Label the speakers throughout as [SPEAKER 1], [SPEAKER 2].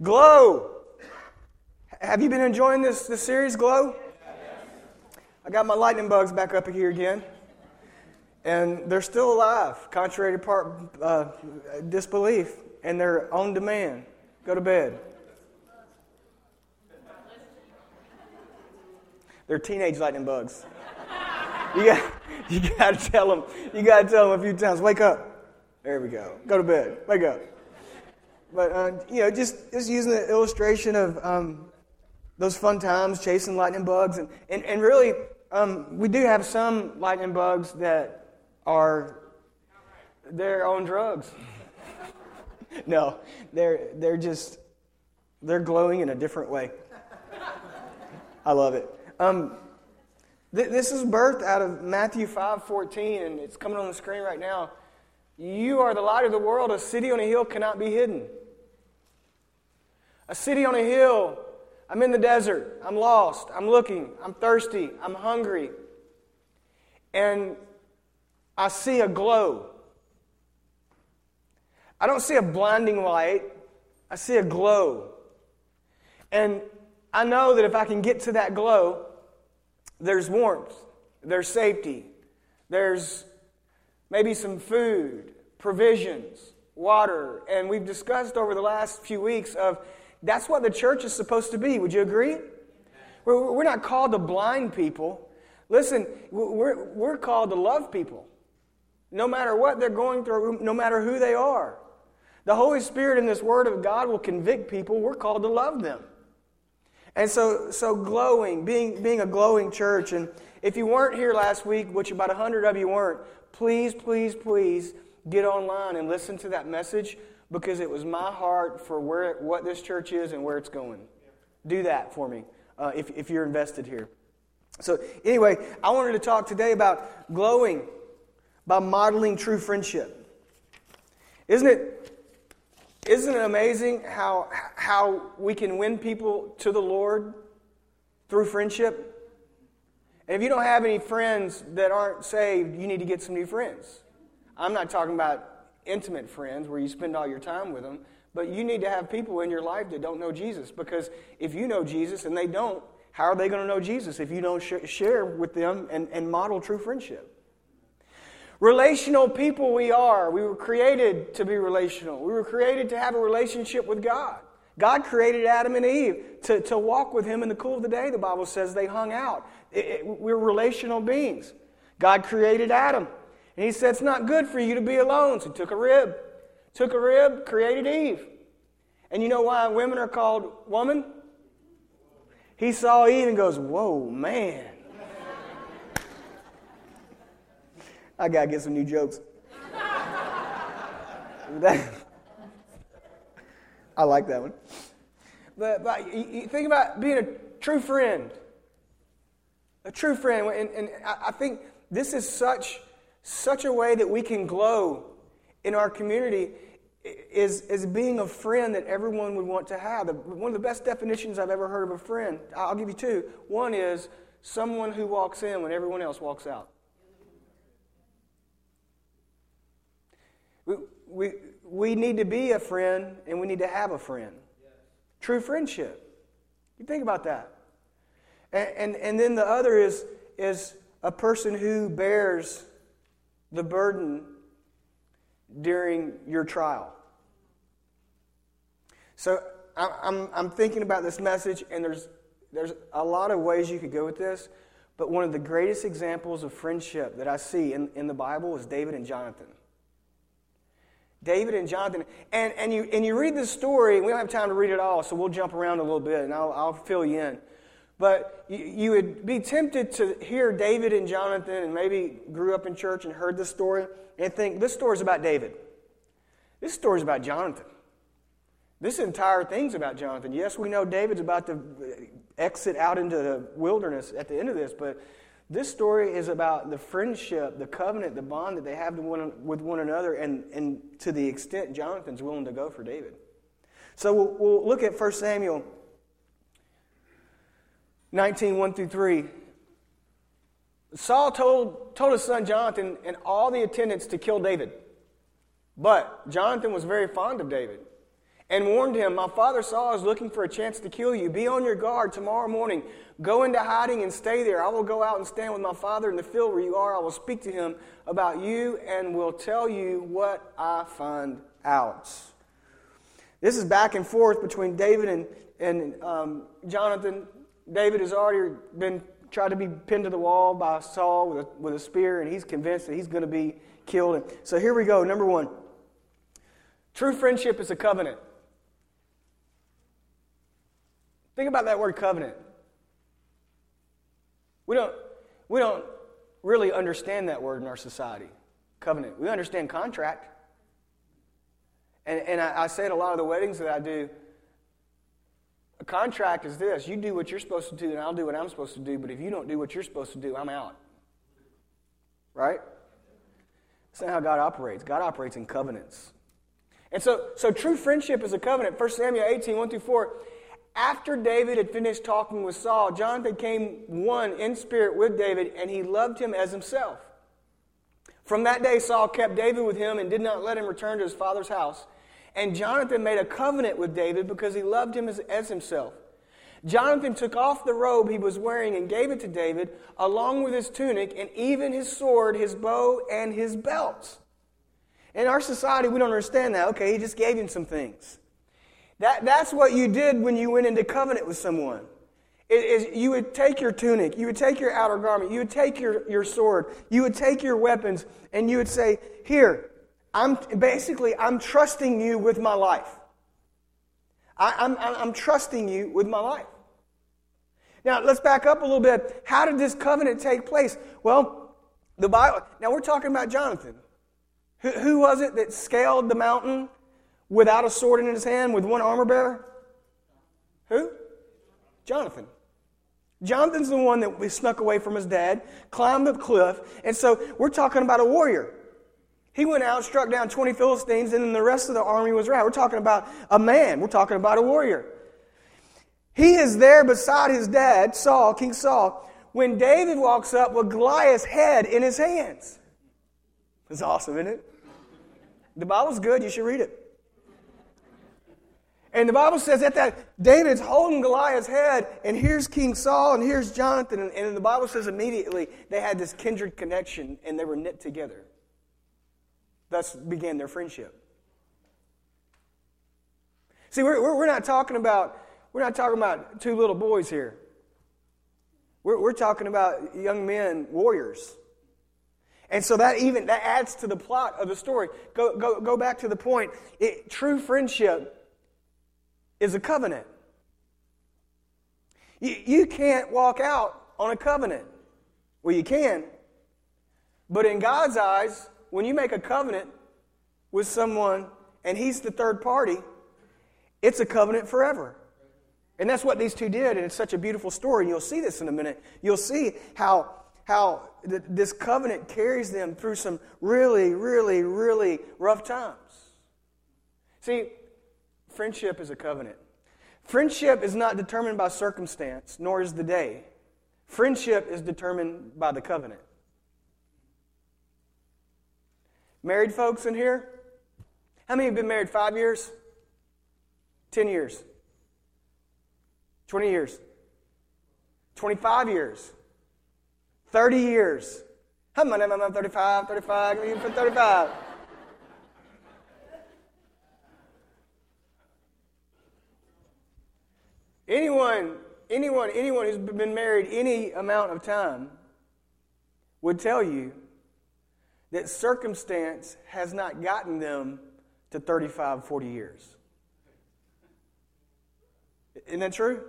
[SPEAKER 1] Glow. Have you been enjoying this, this series, Glow? I got my lightning bugs back up here again. And they're still alive, contrary to part, uh, disbelief, and they're on demand. Go to bed. They're teenage lightning bugs. You got, you got to tell them. You got to tell them a few times. Wake up. There we go. Go to bed. Wake up. But uh, you know, just just using the illustration of um, those fun times chasing lightning bugs, and and, and really, um, we do have some lightning bugs that are they're on drugs. no, they're they're just they're glowing in a different way. I love it. Um, th- this is birthed out of Matthew five fourteen, and it's coming on the screen right now. You are the light of the world. A city on a hill cannot be hidden. A city on a hill. I'm in the desert. I'm lost. I'm looking. I'm thirsty. I'm hungry. And I see a glow. I don't see a blinding light. I see a glow. And I know that if I can get to that glow, there's warmth, there's safety, there's maybe some food, provisions, water. And we've discussed over the last few weeks of that's what the church is supposed to be. Would you agree? We're, not called to blind people. Listen, we're, we're called to love people. No matter what they're going through, no matter who they are. The Holy Spirit in this Word of God will convict people. We're called to love them. And so, so glowing, being, being a glowing church. And if you weren't here last week, which about 100 of you weren't, please, please, please get online and listen to that message because it was my heart for where, what this church is and where it's going. Do that for me uh, if, if you're invested here. So, anyway, I wanted to talk today about glowing by modeling true friendship. Isn't it, isn't it amazing how, how we can win people to the Lord through friendship? And if you don't have any friends that aren't saved, you need to get some new friends. I'm not talking about intimate friends where you spend all your time with them, but you need to have people in your life that don't know Jesus because if you know Jesus and they don't, how are they going to know Jesus if you don't sh- share with them and, and model true friendship? Relational people we are. We were created to be relational. We were created to have a relationship with God. God created Adam and Eve to, to walk with Him in the cool of the day, the Bible says they hung out. It, it, we're relational beings. God created Adam. And he said, It's not good for you to be alone. So he took a rib, took a rib, created Eve. And you know why women are called woman? He saw Eve and goes, Whoa, man. I got to get some new jokes. I like that one. But, but you, think about being a true friend. A true friend. And, and I think this is such such a way that we can glow in our community is, is being a friend that everyone would want to have. One of the best definitions I've ever heard of a friend, I'll give you two. One is someone who walks in when everyone else walks out. We, we, we need to be a friend and we need to have a friend. True friendship. You think about that. And, and, and then the other is, is a person who bears the burden during your trial. So I'm, I'm thinking about this message, and there's, there's a lot of ways you could go with this, but one of the greatest examples of friendship that I see in, in the Bible is David and Jonathan. David and Jonathan. And, and, you, and you read this story, and we don't have time to read it all, so we'll jump around a little bit, and I'll, I'll fill you in. But you would be tempted to hear David and Jonathan and maybe grew up in church and heard this story and think this story is about David. This story is about Jonathan. This entire thing's about Jonathan. Yes, we know David's about to exit out into the wilderness at the end of this, but this story is about the friendship, the covenant, the bond that they have with one another, and, and to the extent Jonathan's willing to go for David. So we'll, we'll look at 1 Samuel 19, 1 through 3. Saul told, told his son Jonathan and all the attendants to kill David. But Jonathan was very fond of David. and warned him, My father Saul is looking for a chance to kill you. Be on your guard tomorrow morning. Go into hiding and stay there. I will go out and stand with my father in the field where you are. I will speak to him about you and will tell you what I find out. This is back and forth between David and, and um, Jonathan. David has already been tried to be pinned to the wall by Saul with a, with a spear, and he's convinced that he's going to be killed. And so here we go. Number one true friendship is a covenant. Think about that word covenant. We don't, we don't really understand that word in our society covenant. We understand contract. And, and I, I say at a lot of the weddings that I do, a contract is this you do what you're supposed to do, and I'll do what I'm supposed to do, but if you don't do what you're supposed to do, I'm out. Right? That's not how God operates. God operates in covenants. And so, so true friendship is a covenant. 1 Samuel 18, 1 through 4. After David had finished talking with Saul, Jonathan came one in spirit with David, and he loved him as himself. From that day, Saul kept David with him and did not let him return to his father's house. And Jonathan made a covenant with David because he loved him as, as himself. Jonathan took off the robe he was wearing and gave it to David, along with his tunic and even his sword, his bow, and his belt. In our society, we don't understand that. Okay, he just gave him some things. That, that's what you did when you went into covenant with someone. It you would take your tunic, you would take your outer garment, you would take your, your sword, you would take your weapons, and you would say, Here, I'm basically, I'm trusting you with my life. I, I'm, I'm trusting you with my life. Now, let's back up a little bit. How did this covenant take place? Well, the Bible, now we're talking about Jonathan. Who, who was it that scaled the mountain without a sword in his hand with one armor bearer? Who? Jonathan. Jonathan's the one that we snuck away from his dad, climbed the cliff, and so we're talking about a warrior. He went out, struck down 20 Philistines, and then the rest of the army was around. We're talking about a man. We're talking about a warrior. He is there beside his dad, Saul, King Saul, when David walks up with Goliath's head in his hands. It's awesome, isn't it? The Bible's good. You should read it. And the Bible says that, that David's holding Goliath's head, and here's King Saul, and here's Jonathan. And, and the Bible says immediately they had this kindred connection, and they were knit together. Thus began their friendship. See, we're, we're, not talking about we're not talking about two little boys here. We're, we're talking about young men, warriors. And so that even that adds to the plot of the story. Go, go, go back to the point. It, true friendship is a covenant. You, you can't walk out on a covenant. Well, you can. But in God's eyes, when you make a covenant with someone and he's the third party, it's a covenant forever. And that's what these two did, and it's such a beautiful story. And you'll see this in a minute. You'll see how, how th- this covenant carries them through some really, really, really rough times. See, friendship is a covenant. Friendship is not determined by circumstance, nor is the day. Friendship is determined by the covenant. Married folks in here? How many have been married five years? Ten years? Twenty years? Twenty-five years? Thirty years? How many of them 35, 35, give me 35. Anyone, anyone, anyone who's been married any amount of time would tell you that circumstance has not gotten them to 35, 40 years. Isn't that true?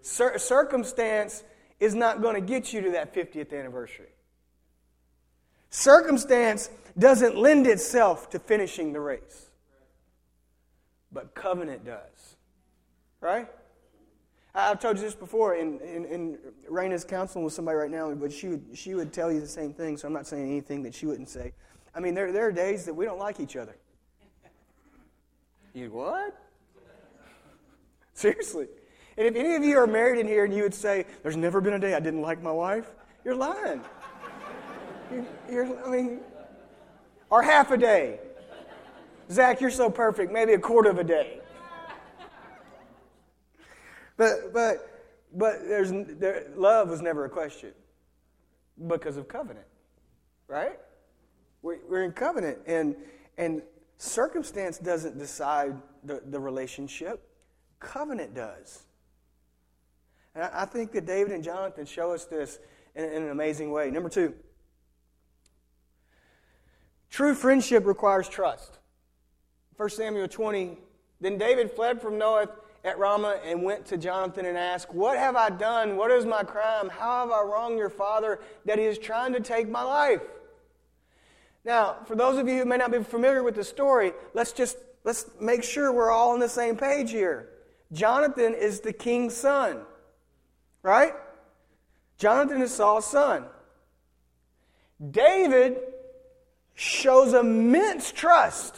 [SPEAKER 1] Cir- circumstance is not going to get you to that 50th anniversary. Circumstance doesn't lend itself to finishing the race, but covenant does. Right? I've told you this before, and, and, and Raina's counseling with somebody right now, but she would, she would tell you the same thing, so I'm not saying anything that she wouldn't say. I mean, there, there are days that we don't like each other. You what? Seriously. And if any of you are married in here and you would say, There's never been a day I didn't like my wife, you're lying. You're, you're I mean, or half a day. Zach, you're so perfect. Maybe a quarter of a day. But but but there's there, love was never a question because of covenant, right? We're, we're in covenant, and and circumstance doesn't decide the, the relationship. Covenant does. And I, I think that David and Jonathan show us this in, in an amazing way. Number two, true friendship requires trust. 1 Samuel 20. Then David fled from Naioth at Ramah and went to Jonathan and asked, What have I done? What is my crime? How have I wronged your father that he is trying to take my life? Now, for those of you who may not be familiar with the story, let's just let's make sure we're all on the same page here. Jonathan is the king's son. Right? Jonathan is Saul's son. David shows immense trust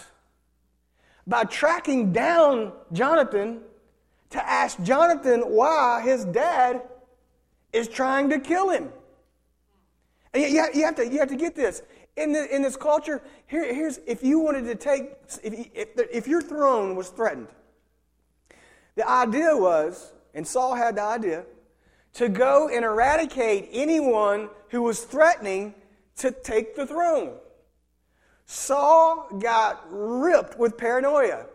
[SPEAKER 1] by tracking down Jonathan to ask Jonathan why his dad is trying to kill him. And you, you, have, to, you have to get this. In, the, in this culture, here, here's if you wanted to take, if, if, if your throne was threatened, the idea was, and Saul had the idea, to go and eradicate anyone who was threatening to take the throne. Saul got ripped with paranoia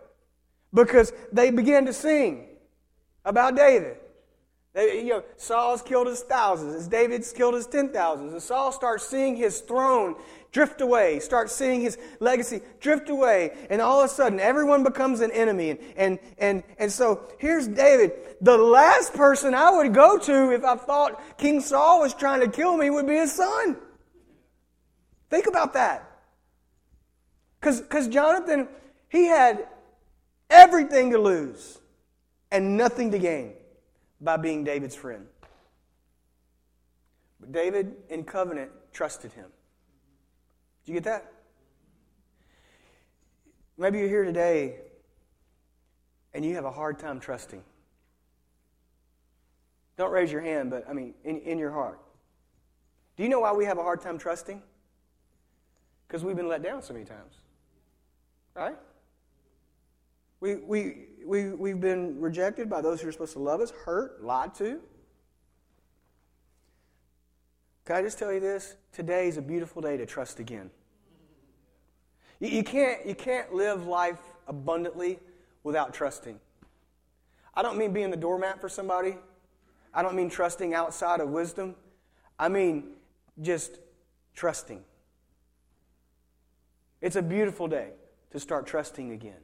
[SPEAKER 1] because they began to sing about David. They, you know, Saul's killed his thousands, as David's killed his ten thousands. And Saul starts seeing his throne drift away, starts seeing his legacy drift away, and all of a sudden everyone becomes an enemy. And, and, and, and so here's David. The last person I would go to if I thought King Saul was trying to kill me would be his son. Think about that. Because Jonathan, he had everything to lose and nothing to gain by being David's friend. But David, in covenant, trusted him. Did you get that? Maybe you're here today and you have a hard time trusting. Don't raise your hand, but I mean, in, in your heart. Do you know why we have a hard time trusting? Because we've been let down so many times. Right? We, we, we, we've been rejected by those who are supposed to love us, hurt, lied to. Can I just tell you this? Today is a beautiful day to trust again. You, you, can't, you can't live life abundantly without trusting. I don't mean being the doormat for somebody. I don't mean trusting outside of wisdom. I mean just trusting. It's a beautiful day to start trusting again.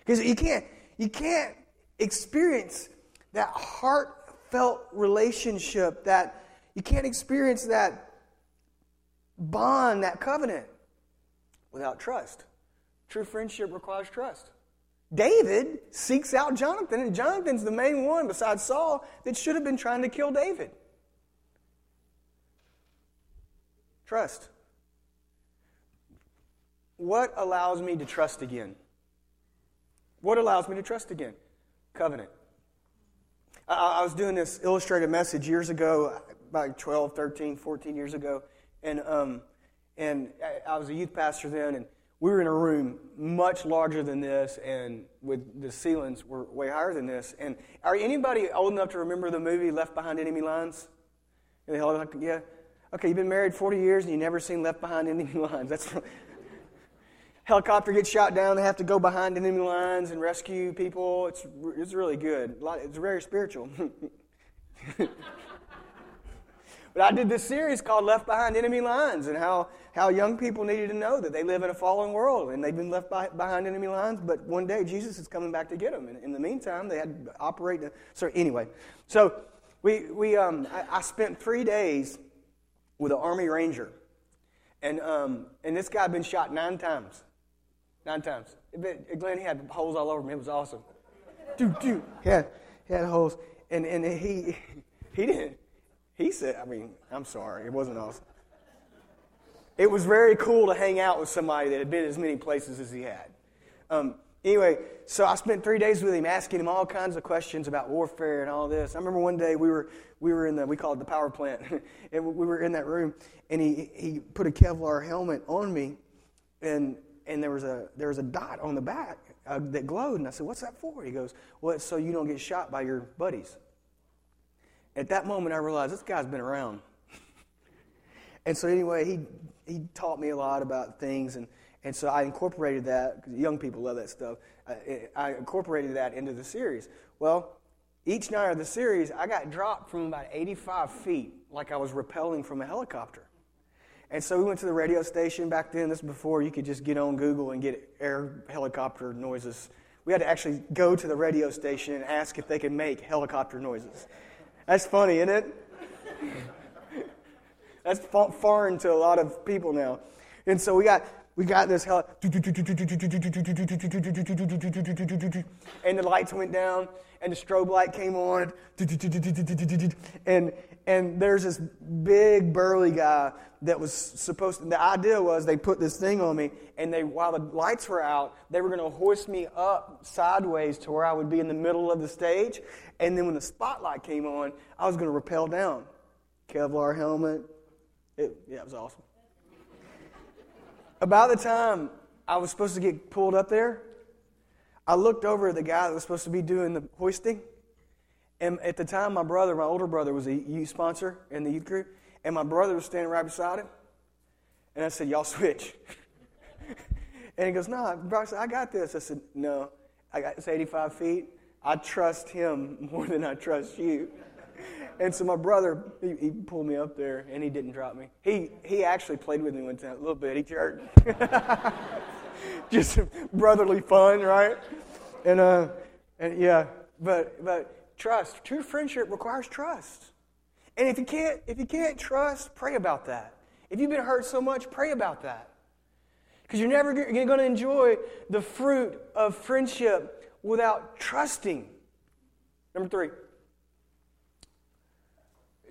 [SPEAKER 1] Because you can't, you can't experience that heartfelt relationship, that you can't experience that bond, that covenant without trust. True friendship requires trust. David seeks out Jonathan, and Jonathan's the main one besides Saul that should have been trying to kill David. Trust. What allows me to trust again? What allows me to trust again? Covenant. I, I was doing this illustrated message years ago, about 12, 13, 14 years ago, and, um, and I, I was a youth pastor then, and we were in a room much larger than this, and with the ceilings were way higher than this. And are anybody old enough to remember the movie Left Behind Enemy Lines? And they all like, Yeah. Okay, you've been married 40 years and you've never seen Left Behind Enemy Lines. That's helicopter gets shot down. They have to go behind enemy lines and rescue people. It's, it's really good. It's very spiritual. but I did this series called Left Behind Enemy Lines and how, how young people needed to know that they live in a fallen world and they've been left by, behind enemy lines, but one day Jesus is coming back to get them. And in the meantime, they had to operate. To, so, anyway, so we, we, um, I, I spent three days with an Army Ranger. And, um, and this guy had been shot nine times. Nine times. Glenn, he had holes all over me. It was awesome. Doo, doo. He had, he had holes. And, and he, he didn't. He said, I mean, I'm sorry. It wasn't awesome. It was very cool to hang out with somebody that had been as many places as he had. Um, anyway, so I spent three days with him asking him all kinds of questions about warfare and all this. I remember one day we were, we were in the, we called it the power plant, and we were in that room, and he, he put a Kevlar helmet on me, and and there was a there was a dot on the back uh, that glowed. And I said, "What's that for?" He goes, "Well, so you don't get shot by your buddies." At that moment, I realized this guy's been around. and so anyway, he he taught me a lot about things, and and so I incorporated that young people love that stuff. I, I incorporated that into the series. Well, each night of the series, I got dropped from about 85 feet, like I was rappelling from a helicopter. And so we went to the radio station back then. This before you could just get on Google and get air helicopter noises. We had to actually go to the radio station and ask if they could make helicopter noises. That's funny, isn't it? That's foreign to a lot of people now. And so we got we got this hell and the lights went down and the strobe light came on and and there's this big burly guy that was supposed to, the idea was they put this thing on me and they while the lights were out they were going to hoist me up sideways to where i would be in the middle of the stage. And then when the spotlight came on i was going to rappel down. Kevlar helmet. It, yeah it was awesome. About the time I was supposed to get pulled up there, I looked over at the guy that was supposed to be doing the hoisting. And at the time, my brother, my older brother, was a youth sponsor in the youth group. And my brother was standing right beside him. And I said, Y'all switch. and he goes, No, bro, I got this. I said, No, I got this 85 feet. I trust him more than I trust you. And so my brother, he, he, pulled me up there, and he didn't drop me. He he actually played with me one time a little bit. He jerked. Just brotherly fun, right? And uh, and yeah, but but trust. True friendship requires trust. And if you can't if you can't trust, pray about that. If you've been hurt so much, pray about that. Because you're never going to enjoy the fruit of friendship without trusting. Number three.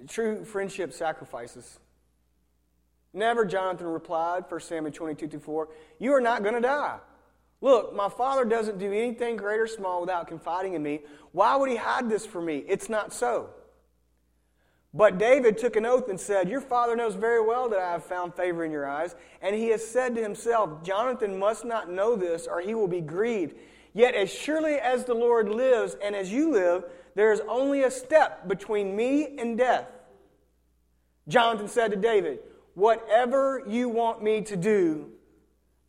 [SPEAKER 1] True friendship sacrifices. Never, Jonathan replied, 1 Samuel 22 4, You are not going to die. Look, my father doesn't do anything great or small without confiding in me. Why would he hide this from me? It's not so. But David took an oath and said, Your father knows very well that I have found favor in your eyes. And he has said to himself, Jonathan must not know this, or he will be grieved. Yet as surely as the Lord lives and as you live, there is only a step between me and death. Jonathan said to David, Whatever you want me to do,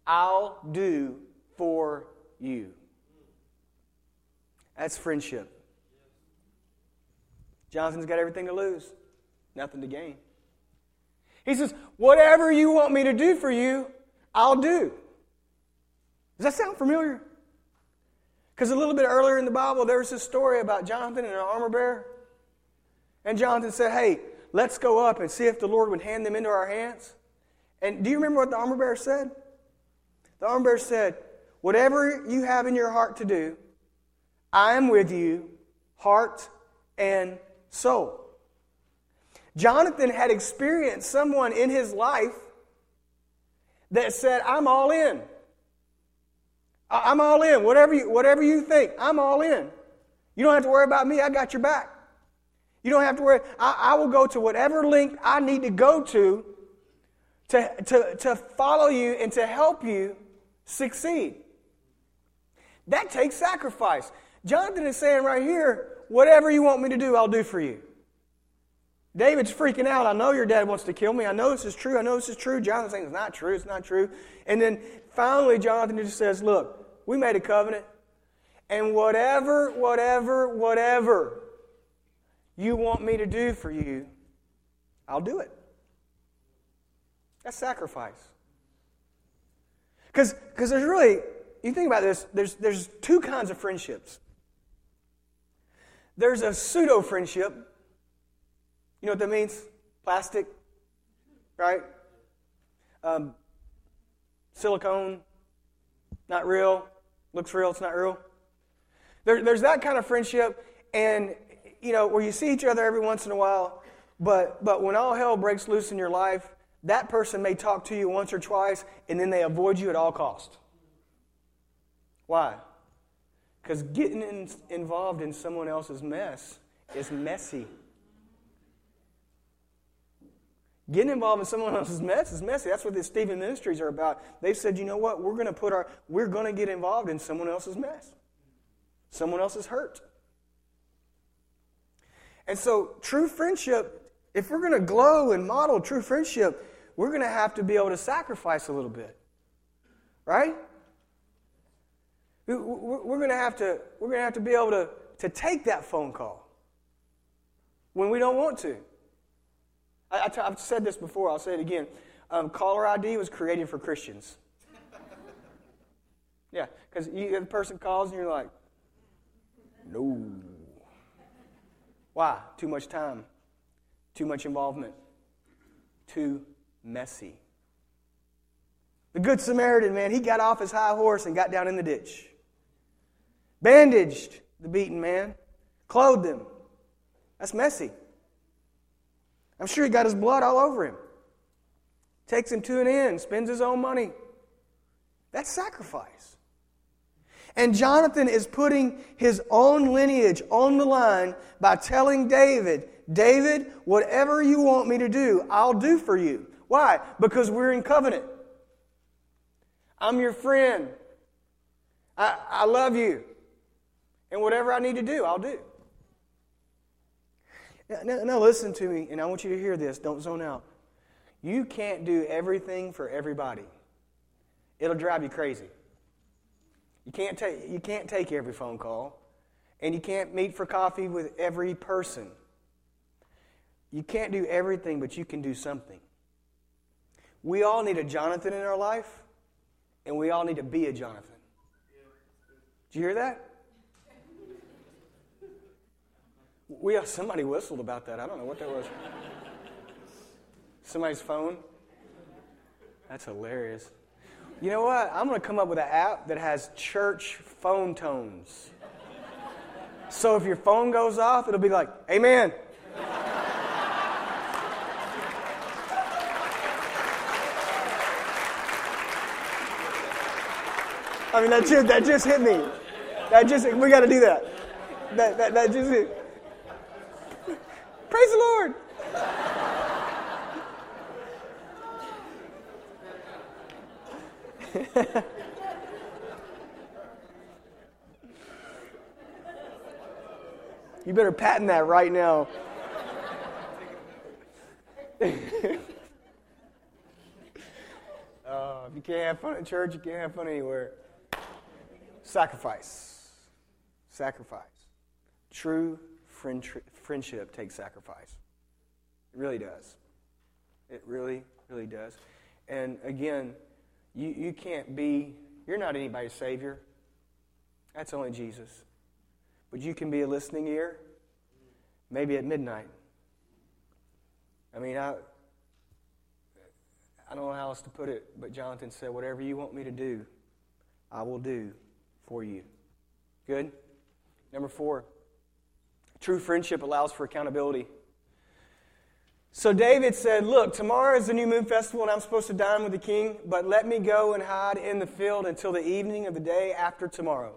[SPEAKER 1] I'll do for you. That's friendship. Jonathan's got everything to lose, nothing to gain. He says, Whatever you want me to do for you, I'll do. Does that sound familiar? Because a little bit earlier in the Bible, there was this story about Jonathan and an armor bearer. And Jonathan said, Hey, let's go up and see if the Lord would hand them into our hands. And do you remember what the armor bearer said? The armor bearer said, Whatever you have in your heart to do, I am with you, heart and soul. Jonathan had experienced someone in his life that said, I'm all in. I'm all in. Whatever you, whatever you think, I'm all in. You don't have to worry about me. I got your back. You don't have to worry. I, I will go to whatever length I need to go to, to to to follow you and to help you succeed. That takes sacrifice. Jonathan is saying right here, whatever you want me to do, I'll do for you. David's freaking out. I know your dad wants to kill me. I know this is true. I know this is true. Jonathan's saying it's not true. It's not true. And then finally, Jonathan just says, Look, we made a covenant. And whatever, whatever, whatever you want me to do for you, I'll do it. That's sacrifice. Because there's really, you think about this, there's, there's two kinds of friendships. There's a pseudo friendship. You know what that means? Plastic, right? Um, silicone, not real. Looks real, it's not real. There, there's that kind of friendship, and you know, where you see each other every once in a while, but but when all hell breaks loose in your life, that person may talk to you once or twice, and then they avoid you at all cost. Why? Because getting in, involved in someone else's mess is messy. Getting involved in someone else's mess is messy. That's what the Stephen Ministries are about. They've said, you know what? We're going to put our, we're going to get involved in someone else's mess, someone else's hurt. And so, true friendship, if we're going to glow and model true friendship, we're going to have to be able to sacrifice a little bit. Right? We're going to have to, we're going to, have to be able to, to take that phone call when we don't want to. I've said this before, I'll say it again. Um, caller ID was created for Christians. Yeah, because the person calls and you're like, no. Why? Too much time, too much involvement, too messy. The Good Samaritan, man, he got off his high horse and got down in the ditch. Bandaged the beaten man, clothed him. That's messy. I'm sure he got his blood all over him. Takes him to an inn, spends his own money. That's sacrifice. And Jonathan is putting his own lineage on the line by telling David, David, whatever you want me to do, I'll do for you. Why? Because we're in covenant. I'm your friend. I, I love you. And whatever I need to do, I'll do. Now, now, listen to me, and I want you to hear this. Don't zone out. You can't do everything for everybody. It'll drive you crazy. You can't take, you can't take every phone call, and you can't meet for coffee with every person. You can't do everything, but you can do something. We all need a Jonathan in our life, and we all need to be a Jonathan. Did you hear that? We somebody whistled about that. I don't know what that was. Somebody's phone. That's hilarious. You know what? I'm going to come up with an app that has church phone tones. So if your phone goes off, it'll be like, Amen. I mean, that just, that just hit me. That just, we got to do that. That, that, that just hit. Praise the Lord. you better patent that right now. uh, if you can't have fun at church, you can't have fun anywhere. Sacrifice. Sacrifice. True friendship takes sacrifice. It really does. It really, really does. And again, you, you can't be, you're not anybody's Savior. That's only Jesus. But you can be a listening ear, maybe at midnight. I mean, I, I don't know how else to put it, but Jonathan said, Whatever you want me to do, I will do for you. Good? Number four. True friendship allows for accountability. So David said, Look, tomorrow is the new moon festival, and I'm supposed to dine with the king, but let me go and hide in the field until the evening of the day after tomorrow.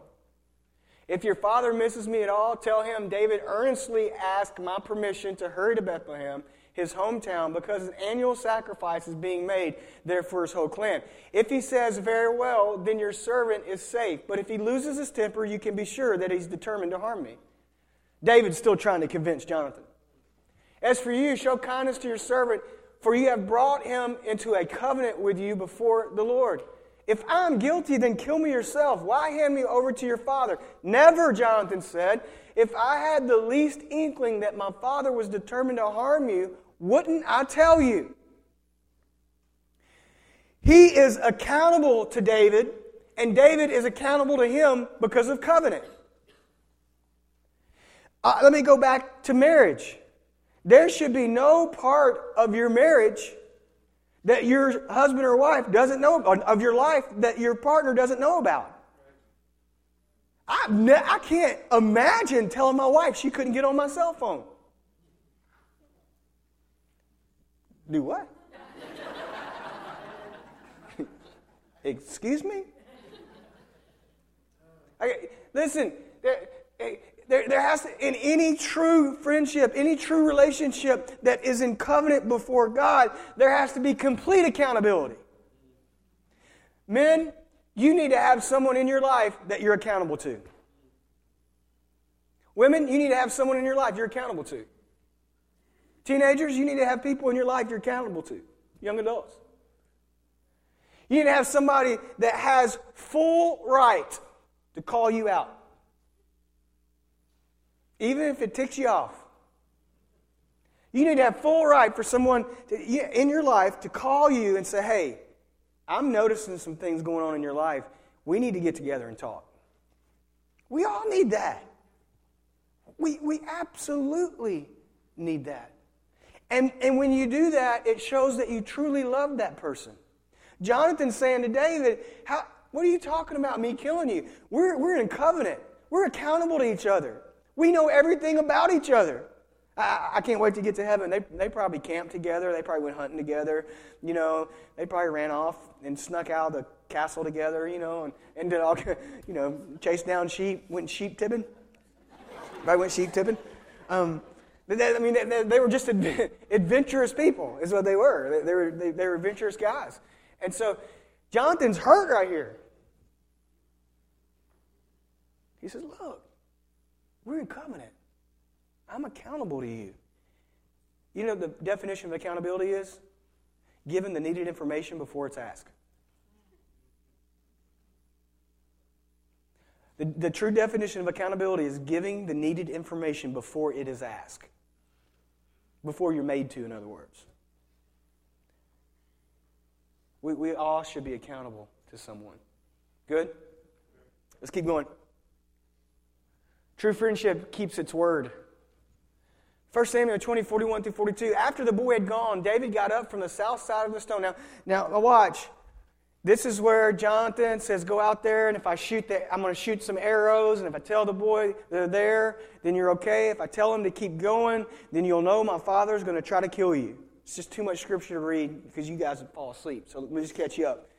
[SPEAKER 1] If your father misses me at all, tell him David earnestly asked my permission to hurry to Bethlehem, his hometown, because an annual sacrifice is being made there for his whole clan. If he says, Very well, then your servant is safe. But if he loses his temper, you can be sure that he's determined to harm me. David's still trying to convince Jonathan. As for you, show kindness to your servant, for you have brought him into a covenant with you before the Lord. If I'm guilty, then kill me yourself. Why hand me over to your father? Never, Jonathan said. If I had the least inkling that my father was determined to harm you, wouldn't I tell you? He is accountable to David, and David is accountable to him because of covenant. Uh, let me go back to marriage. There should be no part of your marriage that your husband or wife doesn't know, of your life that your partner doesn't know about. I, I can't imagine telling my wife she couldn't get on my cell phone. Do what? Excuse me? Okay, listen, there, there has to, in any true friendship, any true relationship that is in covenant before God, there has to be complete accountability. Men, you need to have someone in your life that you're accountable to. Women, you need to have someone in your life you're accountable to. Teenagers, you need to have people in your life you're accountable to. Young adults. You need to have somebody that has full right to call you out. Even if it ticks you off. You need to have full right for someone to, in your life to call you and say, hey, I'm noticing some things going on in your life. We need to get together and talk. We all need that. We, we absolutely need that. And, and when you do that, it shows that you truly love that person. Jonathan's saying to David, How, What are you talking about, me killing you? We're, we're in covenant, we're accountable to each other. We know everything about each other. I, I, can't wait to get to heaven. They, they probably camped together. They probably went hunting together. You know, they probably ran off and snuck out of the castle together, you know, and, and did all, you know, chased down sheep, went sheep tipping. Probably went sheep tipping. Um, they, I mean, they, they, were just adventurous people, is what they were. They, they were they, they were adventurous guys. And so Jonathan's hurt right here. He says, Look, we're in covenant. I'm accountable to you. You know the definition of accountability is? Given the needed information before it's asked. The, the true definition of accountability is giving the needed information before it is asked. Before you're made to, in other words. We, we all should be accountable to someone. Good? Let's keep going. True friendship keeps its word. 1 Samuel 20, 41 through 42. After the boy had gone, David got up from the south side of the stone. Now, now watch. This is where Jonathan says, Go out there, and if I shoot, the, I'm going to shoot some arrows, and if I tell the boy they're there, then you're okay. If I tell him to keep going, then you'll know my father's going to try to kill you. It's just too much scripture to read because you guys would fall asleep. So let me just catch you up.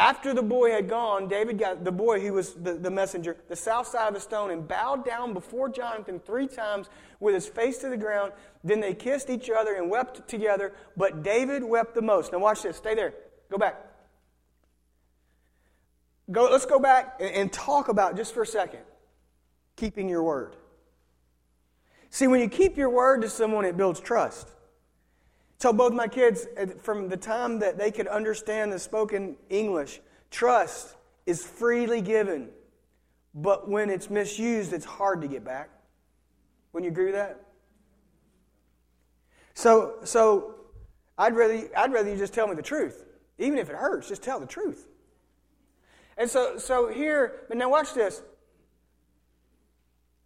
[SPEAKER 1] After the boy had gone, David got the boy who was the, the messenger, the south side of the stone, and bowed down before Jonathan three times with his face to the ground. Then they kissed each other and wept together, but David wept the most. Now, watch this. Stay there. Go back. Go, let's go back and, and talk about just for a second keeping your word. See, when you keep your word to someone, it builds trust. Tell both my kids uh, from the time that they could understand the spoken English, trust is freely given. But when it's misused, it's hard to get back. Wouldn't you agree with that? So, so I'd rather, I'd rather you just tell me the truth. Even if it hurts, just tell the truth. And so, so here, but now watch this.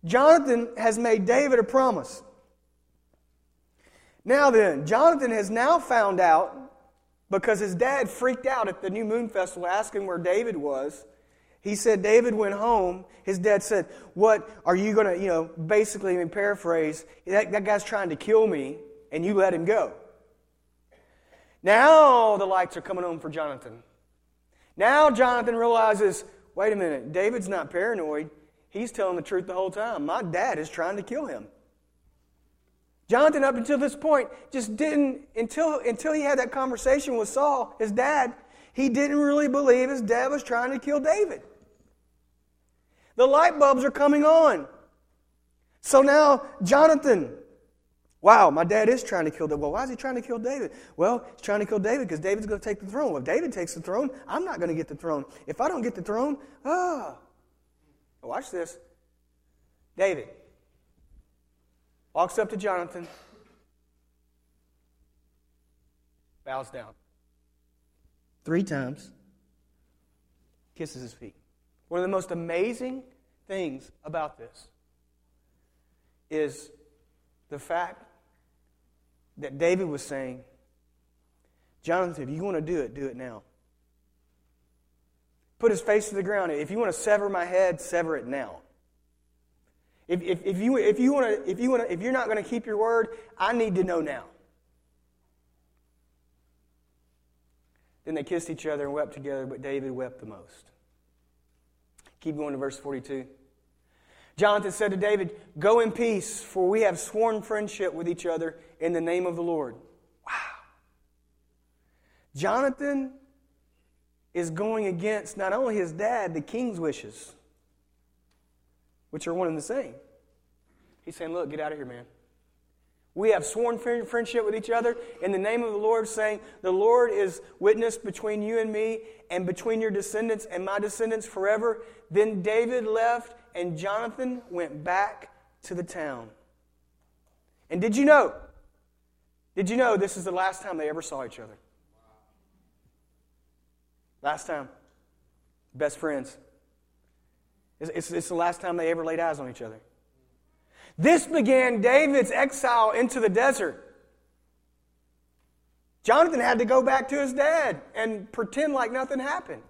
[SPEAKER 1] Jonathan has made David a promise. Now then, Jonathan has now found out because his dad freaked out at the New Moon Festival asking where David was. He said David went home. His dad said, What are you going to, you know, basically, I paraphrase, that, that guy's trying to kill me, and you let him go. Now the lights are coming on for Jonathan. Now Jonathan realizes, wait a minute, David's not paranoid. He's telling the truth the whole time. My dad is trying to kill him. Jonathan, up until this point, just didn't, until, until he had that conversation with Saul, his dad, he didn't really believe his dad was trying to kill David. The light bulbs are coming on. So now, Jonathan, wow, my dad is trying to kill David. Well, why is he trying to kill David? Well, he's trying to kill David because David's going to take the throne. Well, if David takes the throne, I'm not going to get the throne. If I don't get the throne, ah. Watch this. David, walks up to Jonathan, bows down three times, kisses his feet. One of the most amazing things about this is the fact that David was saying, Jonathan, if you want to do it, do it now. Put his face to the ground. If you want to sever my head, sever it now. If, if, if, you, if, you wanna, if, you wanna, if you're not going to keep your word, I need to know now. Then they kissed each other and wept together, but David wept the most. Keep going to verse 42. Jonathan said to David, Go in peace, for we have sworn friendship with each other in the name of the Lord. Wow. Jonathan is going against not only his dad, the king's wishes, which are one and the same. He's saying, Look, get out of here, man. We have sworn friendship with each other in the name of the Lord, saying, The Lord is witness between you and me, and between your descendants and my descendants forever. Then David left, and Jonathan went back to the town. And did you know? Did you know this is the last time they ever saw each other? Last time. Best friends. It's, it's, it's the last time they ever laid eyes on each other. This began David's exile into the desert. Jonathan had to go back to his dad and pretend like nothing happened.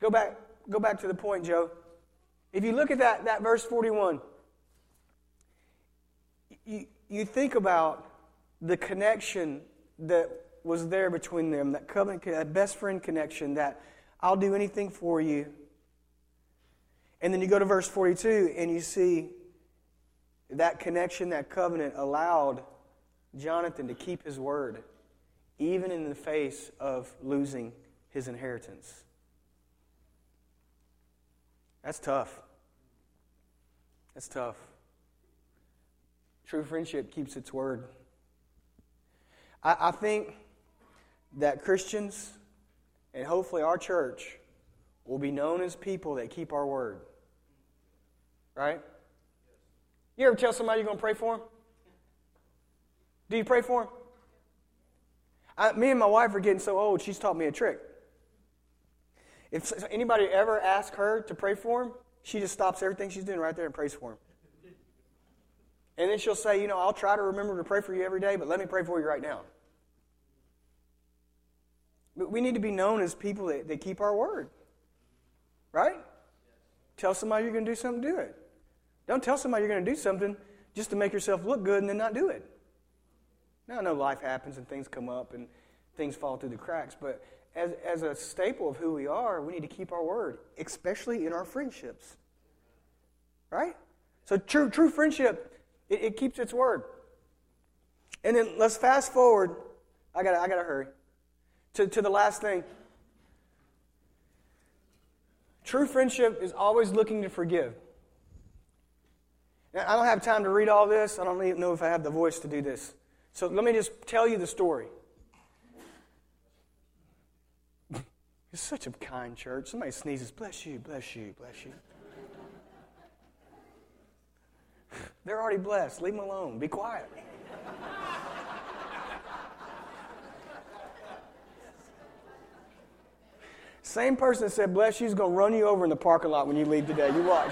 [SPEAKER 1] Go back, go back to the point, Joe. If you look at that, that verse 41, you, you think about the connection that was there between them, that covenant, that best friend connection, that I'll do anything for you. And then you go to verse 42 and you see that connection, that covenant allowed Jonathan to keep his word, even in the face of losing his inheritance. That's tough. That's tough. True friendship keeps its word. I, I think that Christians, and hopefully our church, will be known as people that keep our word. Right? You ever tell somebody you're going to pray for them? Do you pray for them? I, me and my wife are getting so old, she's taught me a trick. If anybody ever asks her to pray for him, she just stops everything she's doing right there and prays for him. And then she'll say, You know, I'll try to remember to pray for you every day, but let me pray for you right now. But we need to be known as people that, that keep our word. Right? Tell somebody you're going to do something, do it. Don't tell somebody you're going to do something just to make yourself look good and then not do it. Now, I know life happens and things come up and things fall through the cracks, but as, as a staple of who we are, we need to keep our word, especially in our friendships. Right? So, true, true friendship, it, it keeps its word. And then let's fast forward. I got I got to hurry. To, to the last thing. True friendship is always looking to forgive. Now, I don't have time to read all this. I don't even know if I have the voice to do this. So let me just tell you the story. It's such a kind church. Somebody sneezes, bless you, bless you, bless you. They're already blessed. Leave them alone. Be quiet. Same person that said bless you is going to run you over in the parking lot when you leave today. You watch.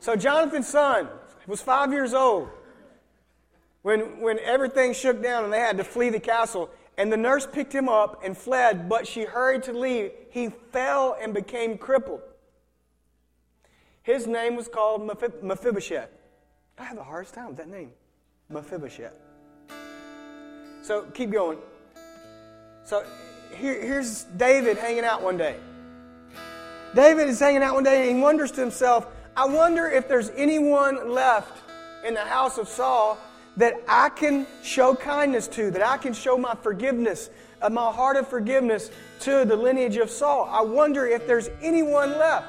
[SPEAKER 1] so Jonathan's son was five years old when, when everything shook down and they had to flee the castle. And the nurse picked him up and fled, but she hurried to leave. He fell and became crippled. His name was called Mephibosheth. I have the hardest time with that name, Mephibosheth. So keep going. So here, here's David hanging out one day. David is hanging out one day and he wonders to himself, I wonder if there's anyone left in the house of Saul that I can show kindness to, that I can show my forgiveness, uh, my heart of forgiveness to the lineage of Saul. I wonder if there's anyone left.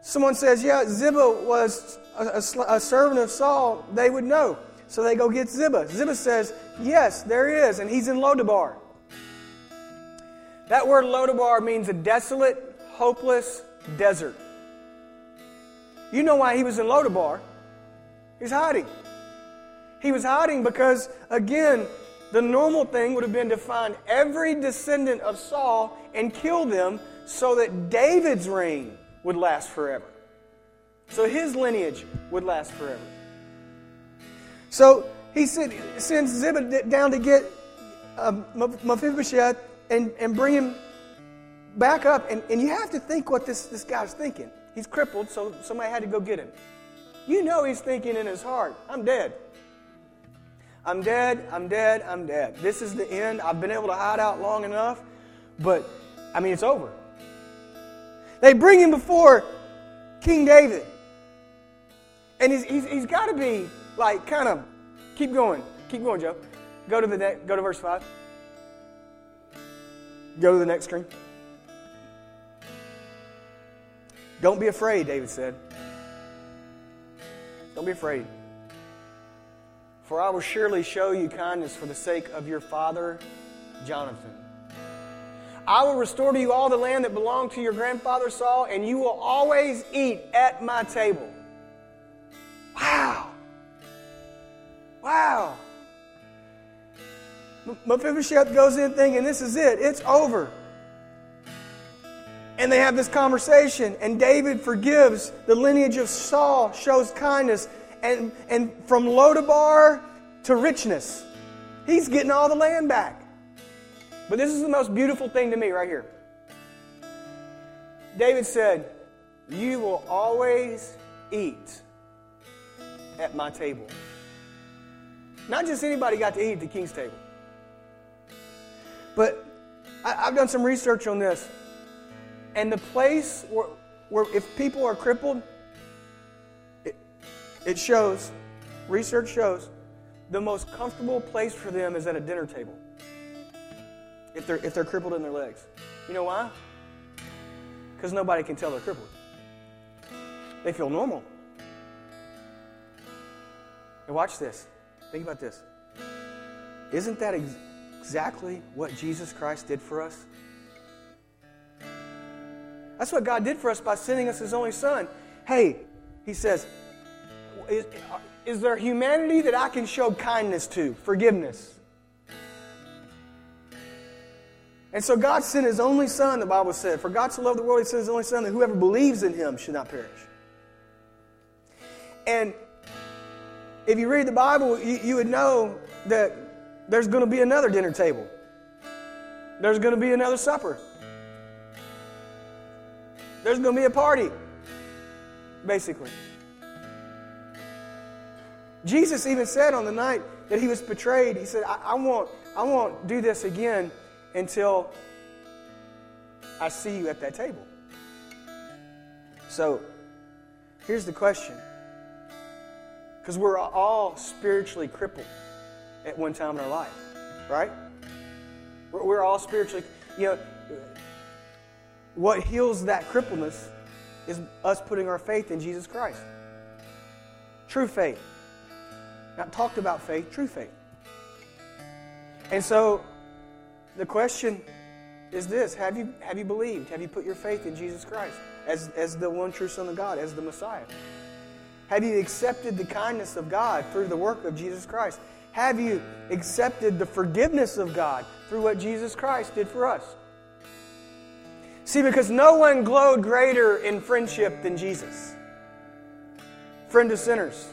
[SPEAKER 1] Someone says, Yeah, Ziba was a, a, a servant of Saul, they would know. So they go get Ziba. Ziba says, Yes, there is, and he's in Lodabar. That word Lodabar means a desolate, hopeless desert. You know why he was in Lodabar. He's hiding. He was hiding because, again, the normal thing would have been to find every descendant of Saul and kill them so that David's reign would last forever. So his lineage would last forever. So he sends Ziba down to get uh, Mephibosheth and, and bring him back up. And, and you have to think what this, this guy's thinking. He's crippled, so somebody had to go get him. You know he's thinking in his heart, I'm dead. I'm dead, I'm dead, I'm dead. This is the end. I've been able to hide out long enough, but I mean, it's over. They bring him before King David. And he's, he's, he's got to be like kind of, keep going, keep going, Joe. Go to the next, go to verse 5. Go to the next screen. Don't be afraid, David said. Don't be afraid. For I will surely show you kindness for the sake of your father, Jonathan. I will restore to you all the land that belonged to your grandfather Saul, and you will always eat at my table. Wow. Mephibosheth goes in thinking, this is it, it's over. And they have this conversation, and David forgives the lineage of Saul, shows kindness, and, and from Lodabar to richness. He's getting all the land back. But this is the most beautiful thing to me right here. David said, You will always eat at my table. Not just anybody got to eat at the king's table. But I, have done some research on this. And the place where, where if people are crippled, it, it shows, research shows, the most comfortable place for them is at a dinner table if they're, if they're crippled in their legs. You know why? Because nobody can tell they're crippled. They feel normal. And watch this. Think about this. Isn't that ex- exactly what Jesus Christ did for us? That's what God did for us by sending us His only Son. Hey, He says, is, is there humanity that I can show kindness to, forgiveness? And so God sent his only son, the Bible said. For God so loved the world, he sent his only son that whoever believes in him should not perish. And if you read the Bible, you, you would know that there's going to be another dinner table. There's going to be another supper. There's going to be a party, basically. Jesus even said on the night that he was betrayed, he said, I, I won't, I won't do this again until I see you at that table. So, here's the question. Because we're all spiritually crippled at one time in our life, right? We're all spiritually, you know, what heals that crippleness is us putting our faith in Jesus Christ. True faith. Not talked about faith, true faith. And so the question is this have you, have you believed? Have you put your faith in Jesus Christ as, as the one true Son of God, as the Messiah? Have you accepted the kindness of God through the work of Jesus Christ? Have you accepted the forgiveness of God through what Jesus Christ did for us? See, because no one glowed greater in friendship than Jesus. Friend of sinners.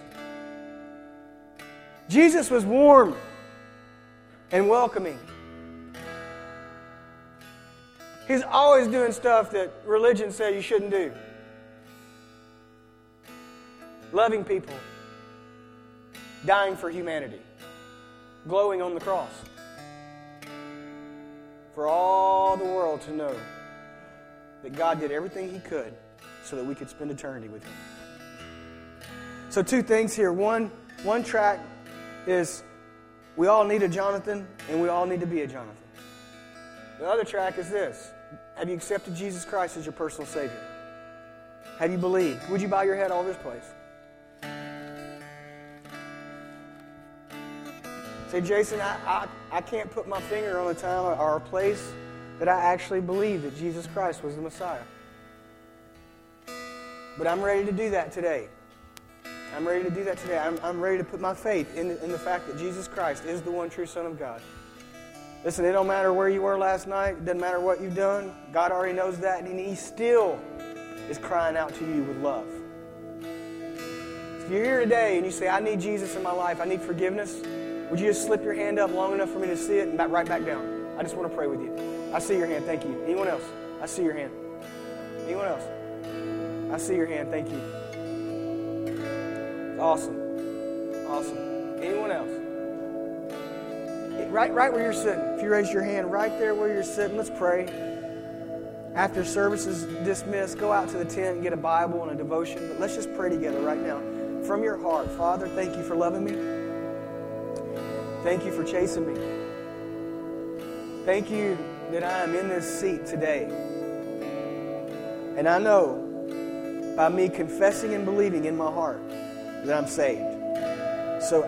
[SPEAKER 1] Jesus was warm and welcoming. He's always doing stuff that religion says you shouldn't do. Loving people, dying for humanity, glowing on the cross. For all the world to know that God did everything He could so that we could spend eternity with Him. So, two things here. One, one track is we all need a Jonathan, and we all need to be a Jonathan. The other track is this Have you accepted Jesus Christ as your personal Savior? Have you believed? Would you bow your head all this place? Say, Jason, I, I, I can't put my finger on a time or a place that I actually believe that Jesus Christ was the Messiah. But I'm ready to do that today. I'm ready to do that today. I'm, I'm ready to put my faith in in the fact that Jesus Christ is the one true Son of God. Listen, it don't matter where you were last night. It doesn't matter what you've done. God already knows that, and He still is crying out to you with love. If you're here today and you say, I need Jesus in my life, I need forgiveness, would you just slip your hand up long enough for me to see it and back, right back down? I just want to pray with you. I see your hand. Thank you. Anyone else? I see your hand. Anyone else? I see your hand. Thank you. Awesome. Awesome. Anyone else? right, right where you're sitting. If you raise your hand right there where you're sitting, let's pray. After service is dismissed, go out to the tent and get a Bible and a devotion. But let's just pray together right now. From your heart, Father, thank you for loving me. Thank you for chasing me. Thank you that I am in this seat today. And I know by me confessing and believing in my heart that I'm saved. So,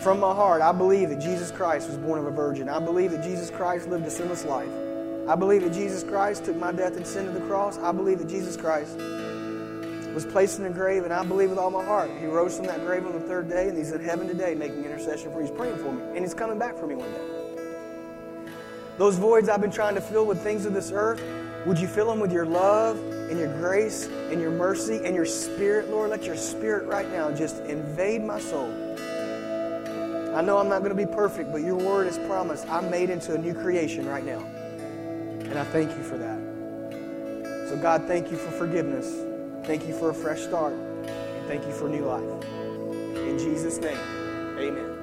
[SPEAKER 1] from my heart, I believe that Jesus Christ was born of a virgin. I believe that Jesus Christ lived a sinless life. I believe that Jesus Christ took my death and sin to the cross. I believe that Jesus Christ was placed in the grave, and I believe with all my heart He rose from that grave on the third day, and He's in heaven today making intercession for me. He's praying for me, and He's coming back for me one day. Those voids I've been trying to fill with things of this earth, would you fill them with your love and your grace and your mercy and your spirit, Lord? Let your spirit right now just invade my soul. I know I'm not going to be perfect, but your word is promised. I'm made into a new creation right now. And I thank you for that. So, God, thank you for forgiveness. Thank you for a fresh start. And thank you for new life. In Jesus' name, amen.